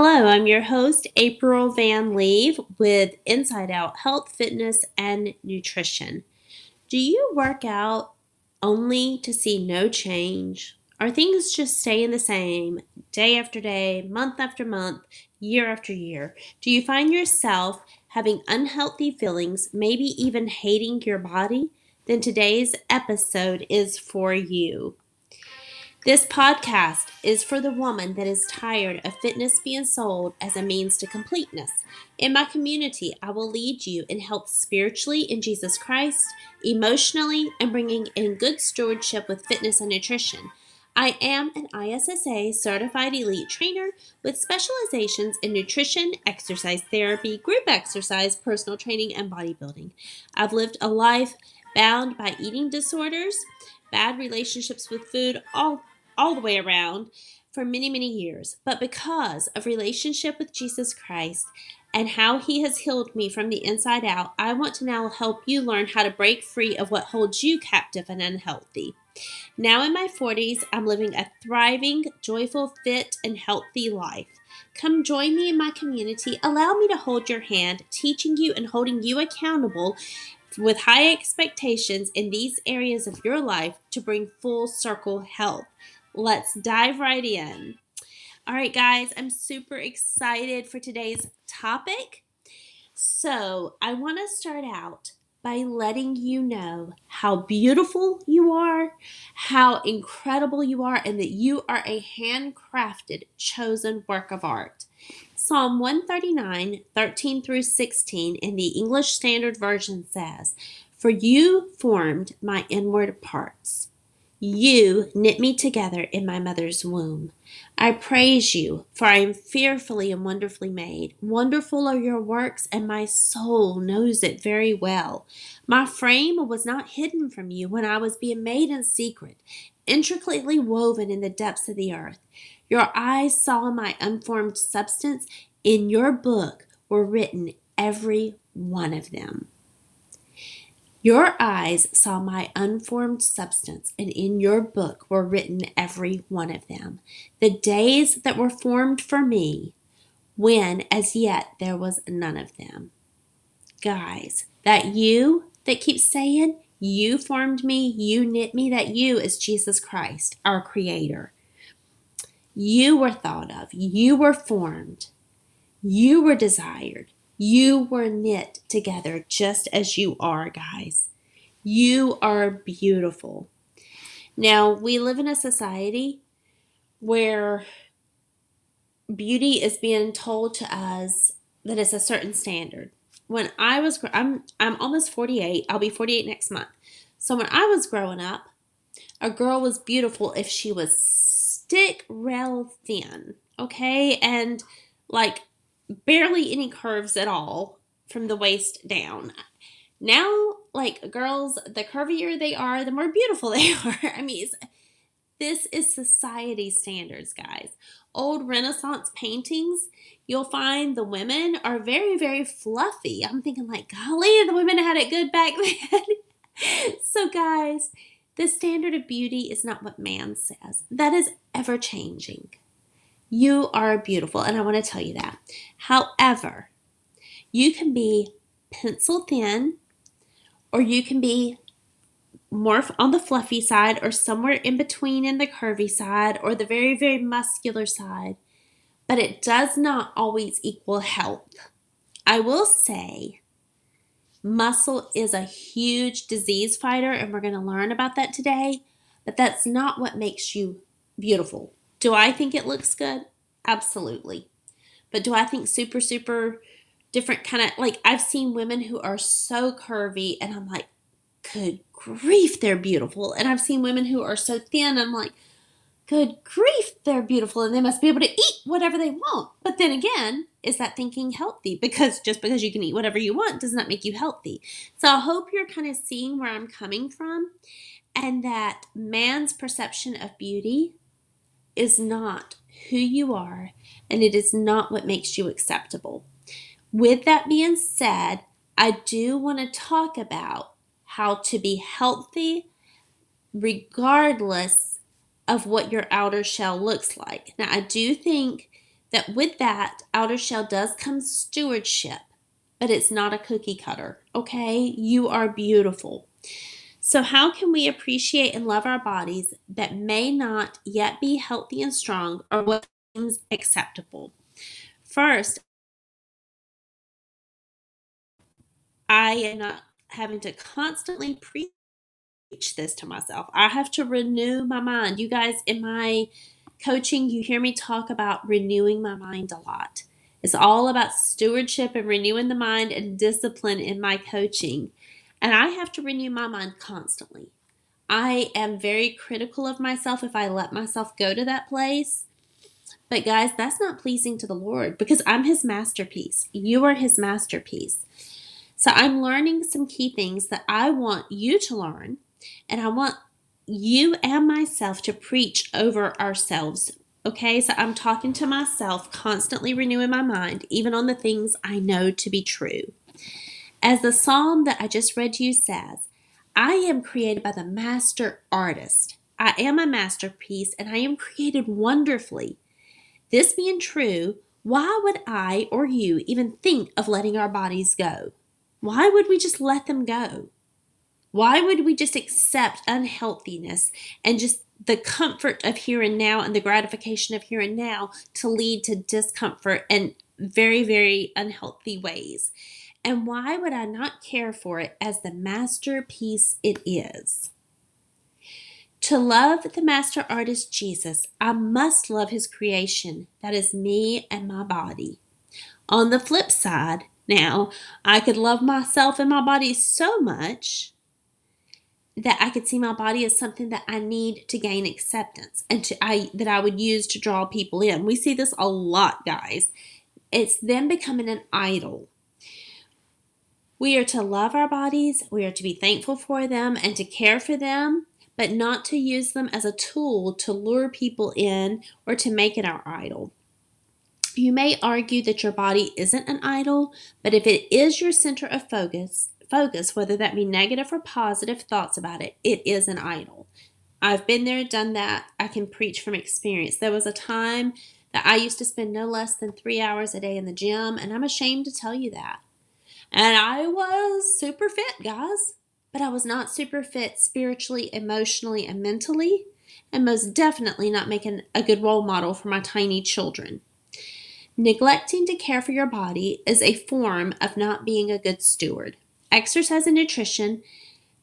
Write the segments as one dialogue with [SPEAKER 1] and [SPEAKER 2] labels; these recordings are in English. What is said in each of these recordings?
[SPEAKER 1] Hello, I'm your host, April Van Leeve, with Inside Out Health, Fitness, and Nutrition. Do you work out only to see no change? Are things just staying the same day after day, month after month, year after year? Do you find yourself having unhealthy feelings, maybe even hating your body? Then today's episode is for you. This podcast is for the woman that is tired of fitness being sold as a means to completeness. In my community, I will lead you in health spiritually in Jesus Christ, emotionally, and bringing in good stewardship with fitness and nutrition. I am an ISSA certified elite trainer with specializations in nutrition, exercise therapy, group exercise, personal training, and bodybuilding. I've lived a life bound by eating disorders, bad relationships with food, all all the way around for many, many years. But because of relationship with Jesus Christ and how he has healed me from the inside out, I want to now help you learn how to break free of what holds you captive and unhealthy. Now in my 40s, I'm living a thriving, joyful, fit, and healthy life. Come join me in my community. Allow me to hold your hand, teaching you and holding you accountable with high expectations in these areas of your life to bring full circle health let's dive right in. All right, guys, I'm super excited for today's topic. So, I want to start out by letting you know how beautiful you are, how incredible you are, and that you are a handcrafted, chosen work of art. Psalm 139, 13 through 16 in the English Standard Version says, For you formed my inward parts. You knit me together in my mother's womb. I praise you, for I am fearfully and wonderfully made. Wonderful are your works, and my soul knows it very well. My frame was not hidden from you when I was being made in secret, intricately woven in the depths of the earth. Your eyes saw my unformed substance. In your book were written every one of them. Your eyes saw my unformed substance, and in your book were written every one of them. The days that were formed for me, when as yet there was none of them. Guys, that you that keeps saying, You formed me, you knit me, that you is Jesus Christ, our Creator. You were thought of, you were formed, you were desired. You were knit together just as you are, guys. You are beautiful. Now, we live in a society where beauty is being told to us that it's a certain standard. When I was I'm I'm almost 48. I'll be 48 next month. So when I was growing up, a girl was beautiful if she was stick rail thin, okay? And like barely any curves at all from the waist down. Now, like girls, the curvier they are, the more beautiful they are. I mean, this is society standards, guys. Old Renaissance paintings, you'll find the women are very, very fluffy. I'm thinking, like, golly, the women had it good back then. so, guys, the standard of beauty is not what man says, that is ever changing. You are beautiful, and I want to tell you that. However, you can be pencil thin, or you can be more on the fluffy side, or somewhere in between in the curvy side, or the very, very muscular side. But it does not always equal health. I will say, muscle is a huge disease fighter, and we're going to learn about that today. But that's not what makes you beautiful. Do I think it looks good? Absolutely. But do I think super, super different kind of like I've seen women who are so curvy and I'm like, good grief, they're beautiful. And I've seen women who are so thin, I'm like, good grief, they're beautiful and they must be able to eat whatever they want. But then again, is that thinking healthy? Because just because you can eat whatever you want does not make you healthy. So I hope you're kind of seeing where I'm coming from and that man's perception of beauty is not who you are and it is not what makes you acceptable. With that being said, I do want to talk about how to be healthy regardless of what your outer shell looks like. Now, I do think that with that outer shell does come stewardship, but it's not a cookie cutter, okay? You are beautiful. So, how can we appreciate and love our bodies that may not yet be healthy and strong or what seems acceptable? First, I am not having to constantly preach this to myself. I have to renew my mind. You guys, in my coaching, you hear me talk about renewing my mind a lot. It's all about stewardship and renewing the mind and discipline in my coaching. And I have to renew my mind constantly. I am very critical of myself if I let myself go to that place. But guys, that's not pleasing to the Lord because I'm his masterpiece. You are his masterpiece. So I'm learning some key things that I want you to learn and I want you and myself to preach over ourselves. Okay, so I'm talking to myself, constantly renewing my mind, even on the things I know to be true. As the psalm that I just read to you says, I am created by the master artist. I am a masterpiece and I am created wonderfully. This being true, why would I or you even think of letting our bodies go? Why would we just let them go? Why would we just accept unhealthiness and just the comfort of here and now and the gratification of here and now to lead to discomfort and very, very unhealthy ways? And why would I not care for it as the masterpiece it is? To love the master artist Jesus, I must love his creation, that is me and my body. On the flip side, now, I could love myself and my body so much that I could see my body as something that I need to gain acceptance and to I that I would use to draw people in. We see this a lot, guys. It's them becoming an idol. We are to love our bodies, we are to be thankful for them and to care for them, but not to use them as a tool to lure people in or to make it our idol. You may argue that your body isn't an idol, but if it is your center of focus, focus, whether that be negative or positive thoughts about it, it is an idol. I've been there, done that. I can preach from experience. There was a time that I used to spend no less than three hours a day in the gym, and I'm ashamed to tell you that. And I was super fit, guys, but I was not super fit spiritually, emotionally, and mentally, and most definitely not making a good role model for my tiny children. Neglecting to care for your body is a form of not being a good steward. Exercise and nutrition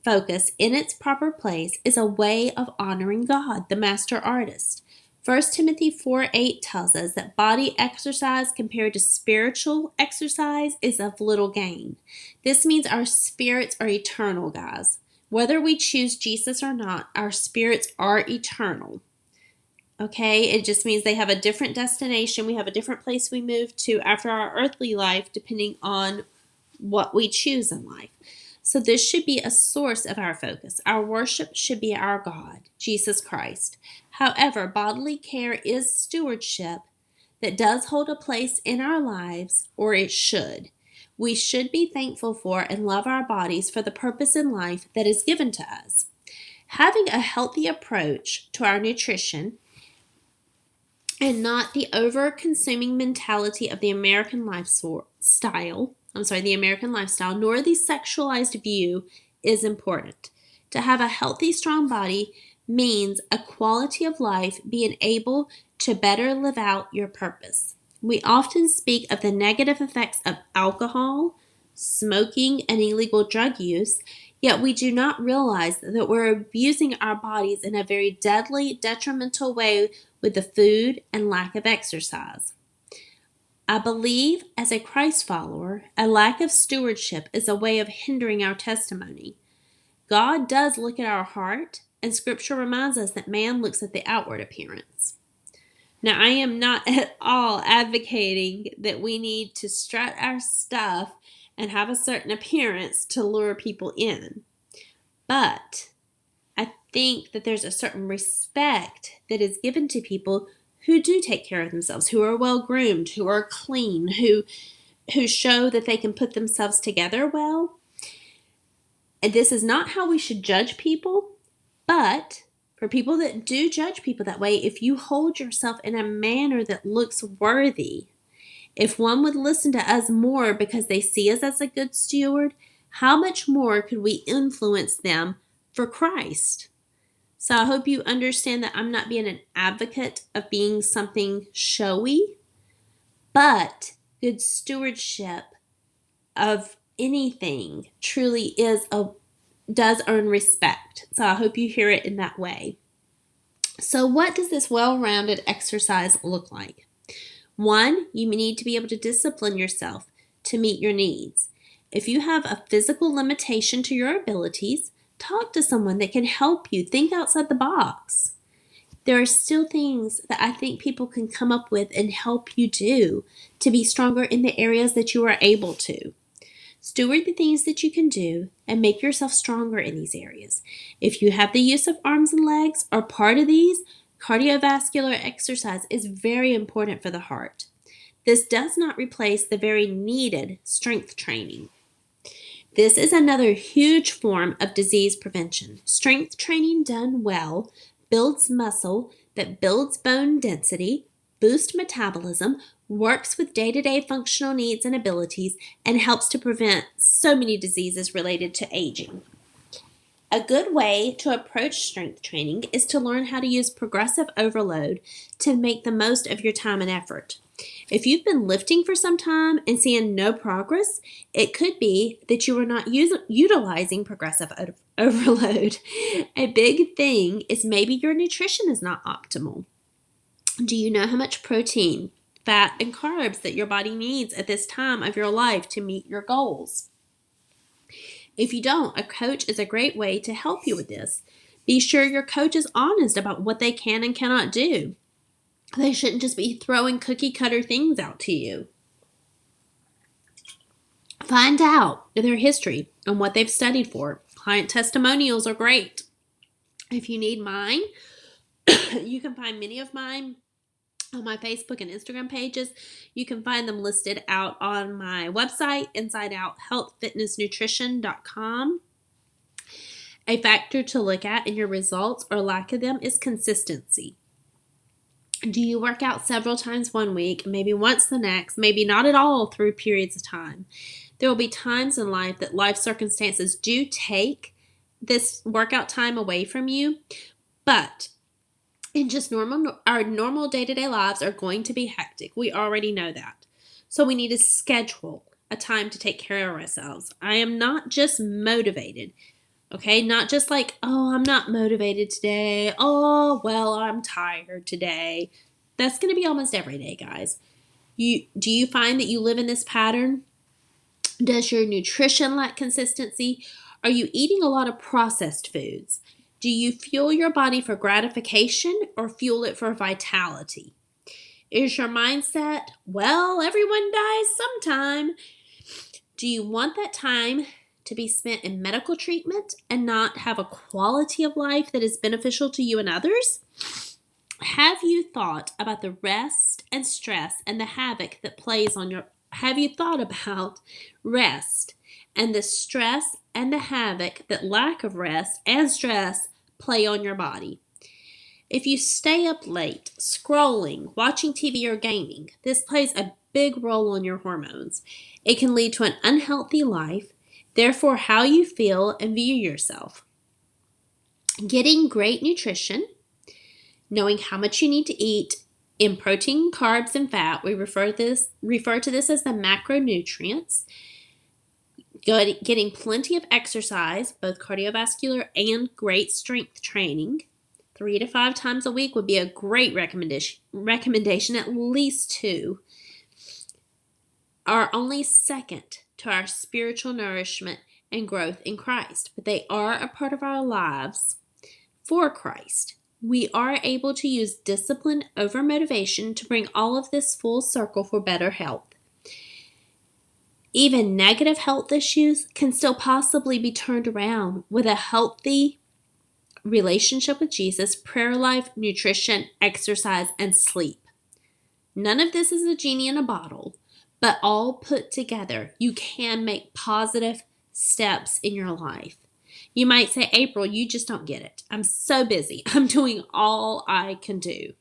[SPEAKER 1] focus in its proper place is a way of honoring God, the master artist. 1 Timothy 4 8 tells us that body exercise compared to spiritual exercise is of little gain. This means our spirits are eternal, guys. Whether we choose Jesus or not, our spirits are eternal. Okay, it just means they have a different destination. We have a different place we move to after our earthly life, depending on what we choose in life. So, this should be a source of our focus. Our worship should be our God, Jesus Christ. However, bodily care is stewardship that does hold a place in our lives, or it should. We should be thankful for and love our bodies for the purpose in life that is given to us. Having a healthy approach to our nutrition and not the over consuming mentality of the American lifestyle I'm sorry, the American lifestyle, nor the sexualized view is important. To have a healthy, strong body means a quality of life being able to better live out your purpose. We often speak of the negative effects of alcohol, smoking, and illegal drug use, yet we do not realize that we're abusing our bodies in a very deadly, detrimental way with the food and lack of exercise. I believe, as a Christ follower, a lack of stewardship is a way of hindering our testimony. God does look at our heart, and Scripture reminds us that man looks at the outward appearance. Now, I am not at all advocating that we need to strut our stuff and have a certain appearance to lure people in. But I think that there's a certain respect that is given to people who do take care of themselves, who are well groomed, who are clean, who who show that they can put themselves together well. And this is not how we should judge people, but For people that do judge people that way, if you hold yourself in a manner that looks worthy, if one would listen to us more because they see us as a good steward, how much more could we influence them for Christ? So I hope you understand that I'm not being an advocate of being something showy, but good stewardship of anything truly is a does earn respect. So I hope you hear it in that way. So what does this well-rounded exercise look like? One, you need to be able to discipline yourself to meet your needs. If you have a physical limitation to your abilities, talk to someone that can help you think outside the box. There are still things that I think people can come up with and help you do to be stronger in the areas that you are able to. Steward the things that you can do and make yourself stronger in these areas. If you have the use of arms and legs or part of these, cardiovascular exercise is very important for the heart. This does not replace the very needed strength training. This is another huge form of disease prevention. Strength training done well builds muscle that builds bone density, boosts metabolism, works with day to day functional needs and abilities, and helps to prevent so many diseases related to aging. A good way to approach strength training is to learn how to use progressive overload to make the most of your time and effort. If you've been lifting for some time and seeing no progress, it could be that you are not us- utilizing progressive o- overload. A big thing is maybe your nutrition is not optimal. Do you know how much protein, fat, and carbs that your body needs at this time of your life to meet your goals? If you don't, a coach is a great way to help you with this. Be sure your coach is honest about what they can and cannot do. They shouldn't just be throwing cookie cutter things out to you. Find out their history and what they've studied for. Client testimonials are great. If you need mine, you can find many of mine on my Facebook and Instagram pages. You can find them listed out on my website, insideouthealthfitnessnutrition.com. A factor to look at in your results or lack of them is consistency. Do you work out several times one week, maybe once the next, maybe not at all through periods of time? There will be times in life that life circumstances do take this workout time away from you, but in just normal our normal day-to-day lives are going to be hectic. We already know that. So we need to schedule a time to take care of ourselves. I am not just motivated. Okay, not just like, oh, I'm not motivated today. Oh, well, I'm tired today. That's going to be almost every day, guys. You do you find that you live in this pattern? Does your nutrition lack consistency? Are you eating a lot of processed foods? Do you fuel your body for gratification or fuel it for vitality? Is your mindset, well, everyone dies sometime? Do you want that time to be spent in medical treatment and not have a quality of life that is beneficial to you and others? Have you thought about the rest and stress and the havoc that plays on your have you thought about rest and the stress and the havoc that lack of rest and stress play on your body? If you stay up late, scrolling, watching TV, or gaming, this plays a big role on your hormones. It can lead to an unhealthy life, therefore, how you feel and view yourself. Getting great nutrition, knowing how much you need to eat in protein, carbs, and fat, we refer this refer to this as the macronutrients. Getting plenty of exercise, both cardiovascular and great strength training, three to five times a week would be a great recommendation. Recommendation at least two are only second to our spiritual nourishment and growth in Christ, but they are a part of our lives for Christ. We are able to use discipline over motivation to bring all of this full circle for better health. Even negative health issues can still possibly be turned around with a healthy relationship with Jesus, prayer life, nutrition, exercise, and sleep. None of this is a genie in a bottle, but all put together, you can make positive steps in your life. You might say, April, you just don't get it. I'm so busy. I'm doing all I can do.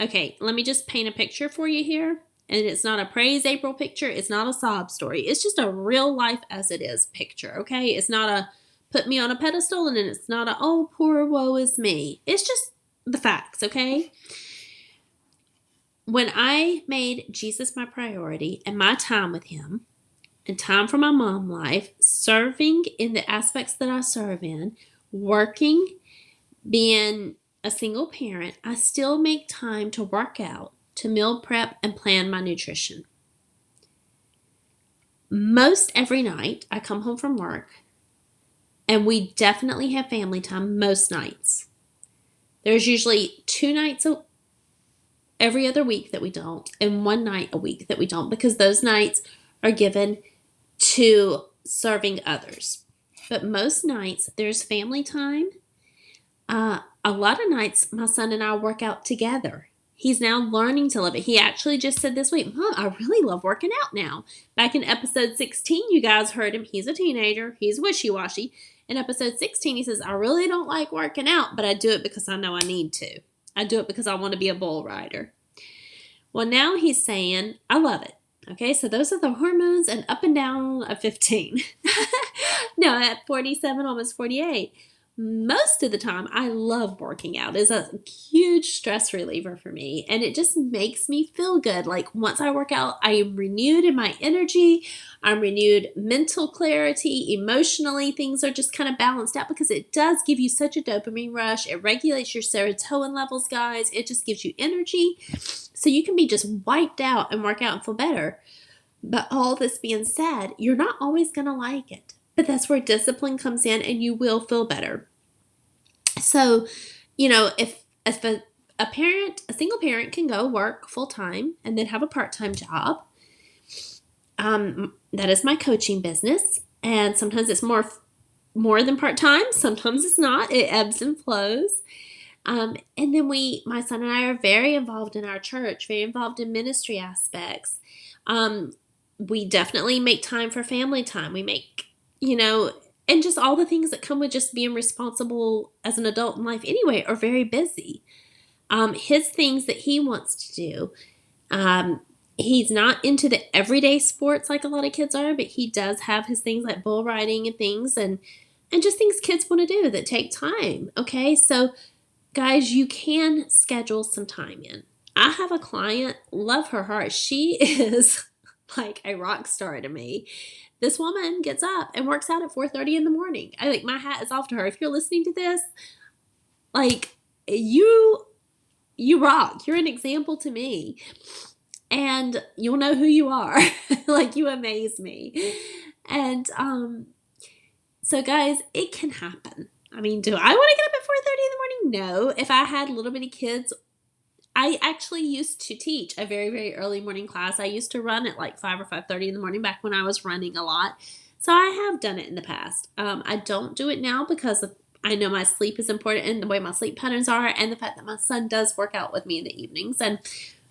[SPEAKER 1] Okay, let me just paint a picture for you here. And it's not a praise April picture. It's not a sob story. It's just a real life as it is picture. Okay, it's not a put me on a pedestal and it's not a oh poor woe is me. It's just the facts. Okay. When I made Jesus my priority and my time with Him, and time for my mom life, serving in the aspects that I serve in, working, being a single parent, I still make time to work out, to meal prep, and plan my nutrition. Most every night, I come home from work, and we definitely have family time most nights. There's usually two nights a, every other week that we don't, and one night a week that we don't, because those nights are given to serving others. But most nights, there's family time. Uh, a lot of nights, my son and I work out together. He's now learning to love it. He actually just said this week, Mom, I really love working out now. Back in episode 16, you guys heard him. He's a teenager, he's wishy washy. In episode 16, he says, I really don't like working out, but I do it because I know I need to. I do it because I want to be a bull rider. Well, now he's saying, I love it. Okay, so those are the hormones and up and down of 15. no, at 47, almost 48. Most of the time, I love working out. It's a huge stress reliever for me, and it just makes me feel good. Like once I work out, I am renewed in my energy. I'm renewed mental clarity, emotionally, things are just kind of balanced out because it does give you such a dopamine rush. It regulates your serotonin levels, guys. It just gives you energy. So you can be just wiped out and work out and feel better. But all this being said, you're not always going to like it. But that's where discipline comes in and you will feel better. So, you know, if, if a, a parent, a single parent can go work full time and then have a part time job, um, that is my coaching business. And sometimes it's more more than part time, sometimes it's not. It ebbs and flows. Um, and then we, my son and I, are very involved in our church, very involved in ministry aspects. Um, we definitely make time for family time. We make, you know, and just all the things that come with just being responsible as an adult in life anyway are very busy. Um, his things that he wants to do, um, he's not into the everyday sports like a lot of kids are, but he does have his things like bull riding and things and and just things kids want to do that take time. Okay, so guys, you can schedule some time in. I have a client, love her heart. She is like a rock star to me. This woman gets up and works out at 4:30 in the morning. I think my hat is off to her. If you're listening to this, like you you rock. You're an example to me. And you'll know who you are. like you amaze me. And um so guys, it can happen. I mean, do I want to get up at 4:30 in the morning? No. If I had little bitty kids, I actually used to teach a very very early morning class. I used to run at like 5 or 5:30 in the morning back when I was running a lot. So I have done it in the past. Um, I don't do it now because of, I know my sleep is important and the way my sleep patterns are, and the fact that my son does work out with me in the evenings. And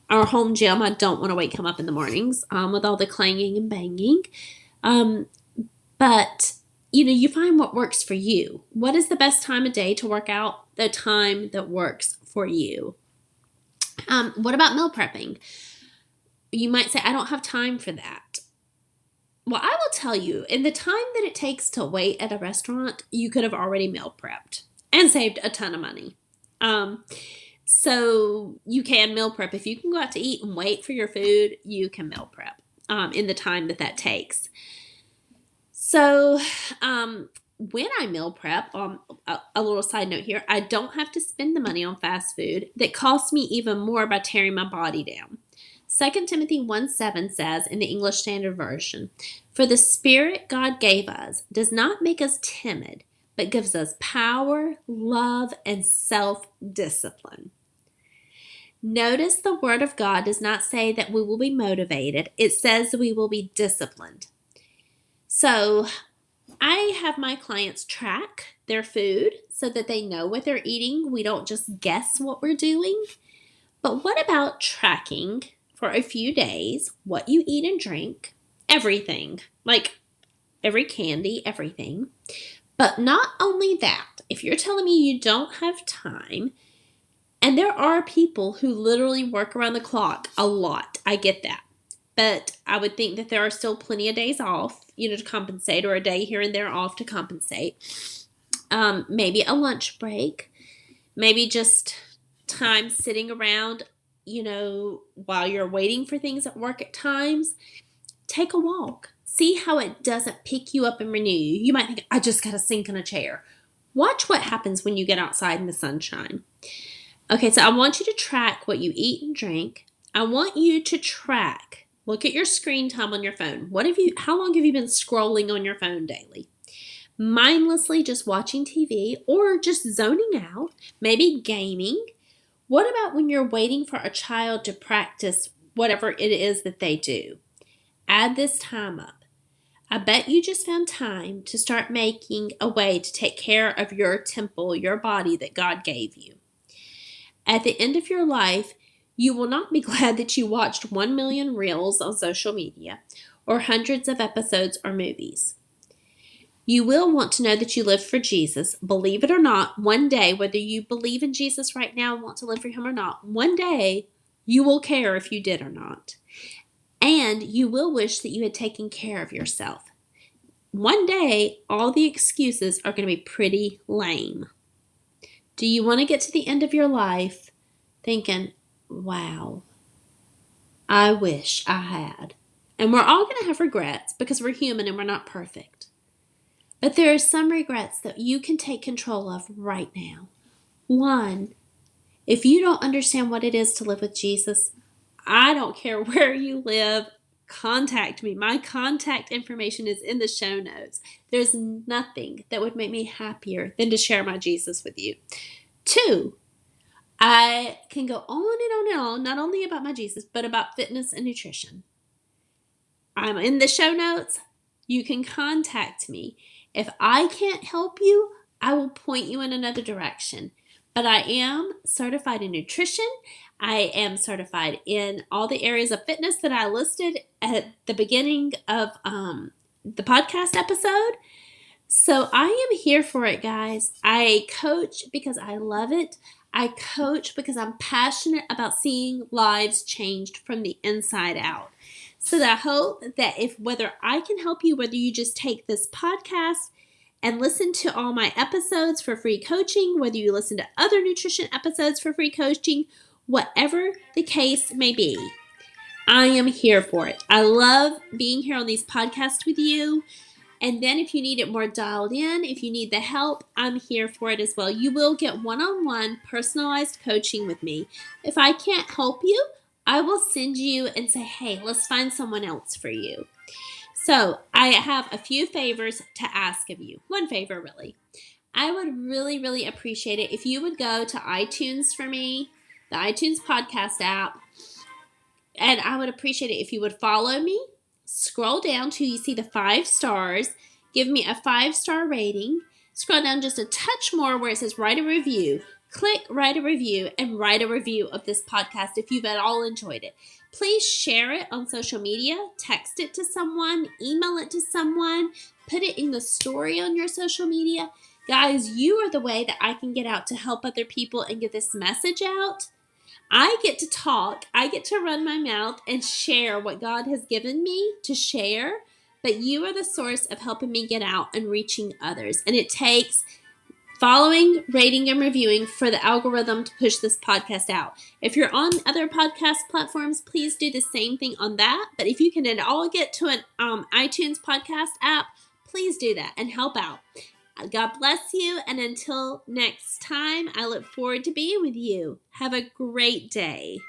[SPEAKER 1] our home gym, I don't want to wake him up in the mornings um, with all the clanging and banging. Um, but you know, you find what works for you. What is the best time of day to work out? The time that works for you. Um, what about meal prepping? You might say, I don't have time for that. Well, I will tell you, in the time that it takes to wait at a restaurant, you could have already meal prepped and saved a ton of money. Um, so you can meal prep. If you can go out to eat and wait for your food, you can meal prep um, in the time that that takes. So, um, when I meal prep, um, a, a, little side note here, I don't have to spend the money on fast food that costs me even more by tearing my body down. 2 Timothy 1 7 says in the English Standard Version, For the Spirit God gave us does not make us timid, but gives us power, love, and self discipline. Notice the Word of God does not say that we will be motivated, it says we will be disciplined. So I have my clients track their food so that they know what they're eating. We don't just guess what we're doing. But what about tracking for a few days what you eat and drink? Everything, like every candy, everything. But not only that, if you're telling me you don't have time, and there are people who literally work around the clock a lot, I get that. But I would think that there are still plenty of days off, you know, to compensate, or a day here and there off to compensate. Um, maybe a lunch break, maybe just time sitting around, you know, while you're waiting for things at work at times. Take a walk. See how it doesn't pick you up and renew you. You might think, I just got to sink in a chair. Watch what happens when you get outside in the sunshine. Okay, so I want you to track what you eat and drink. I want you to track Look at your screen time on your phone. What have you how long have you been scrolling on your phone daily? Mindlessly just watching TV or just zoning out, maybe gaming. What about when you're waiting for a child to practice whatever it is that they do? Add this time up. I bet you just found time to start making a way to take care of your temple, your body that God gave you. At the end of your life, you will not be glad that you watched 1 million reels on social media or hundreds of episodes or movies. You will want to know that you live for Jesus. Believe it or not, one day, whether you believe in Jesus right now and want to live for Him or not, one day you will care if you did or not. And you will wish that you had taken care of yourself. One day, all the excuses are going to be pretty lame. Do you want to get to the end of your life thinking, wow, I wish I had. And we're all going to have regrets because we're human and we're not perfect. But there are some regrets that you can take control of right now. One, if you don't understand what it is to live with Jesus, I don't care where you live, contact me. My contact information is in the show notes. There's nothing that would make me happier than to share my Jesus with you. Two, I can go on and on and on, not only about my Jesus, but about fitness and nutrition. I'm in the show notes. You can contact me. If I can't help you, I will point you in another direction. But I am certified in nutrition. I am certified in all the areas of fitness that I listed at the beginning of um, the podcast episode. So I am here for it, guys. I coach because I love it. I coach because I'm passionate about seeing lives changed from the inside out. So that I hope that if whether I can help you, whether you just take this podcast and listen to all my episodes for free coaching, whether you listen to other nutrition episodes for free coaching, whatever the case may be, I am here for it. I love being here on these podcasts with you. And then if you need it more dialed in, if you need the help, I'm here for it as well. You will get one on one personalized coaching with me. If I can't help you, I will send you and say, hey, let's find someone else for you. So I have a few favors to ask of you. One favor, really. I would really, really appreciate it if you would go to iTunes for me, the iTunes podcast app, and I would appreciate it if you would follow me scroll down till you see the five stars. Give me a five star rating. Scroll down just a touch more where it says write a review. Click write a review and write a review of this podcast if you've at all enjoyed it. Please share it on social media, text it to someone, email it to someone, put it in the story on your social media. Guys, you are the way that I can get out to help other people and get this message out. I get to talk, I get to run my mouth and share what God has given me to share, but you are the source of helping me get out and reaching others. And it takes following, rating, and reviewing for the algorithm to push this podcast out. If you're on other podcast platforms, please do the same thing on that. But if you can at all get to an um, iTunes podcast app, please do that and help out. God bless you. And until next time, I look forward to being with you. Have a great day.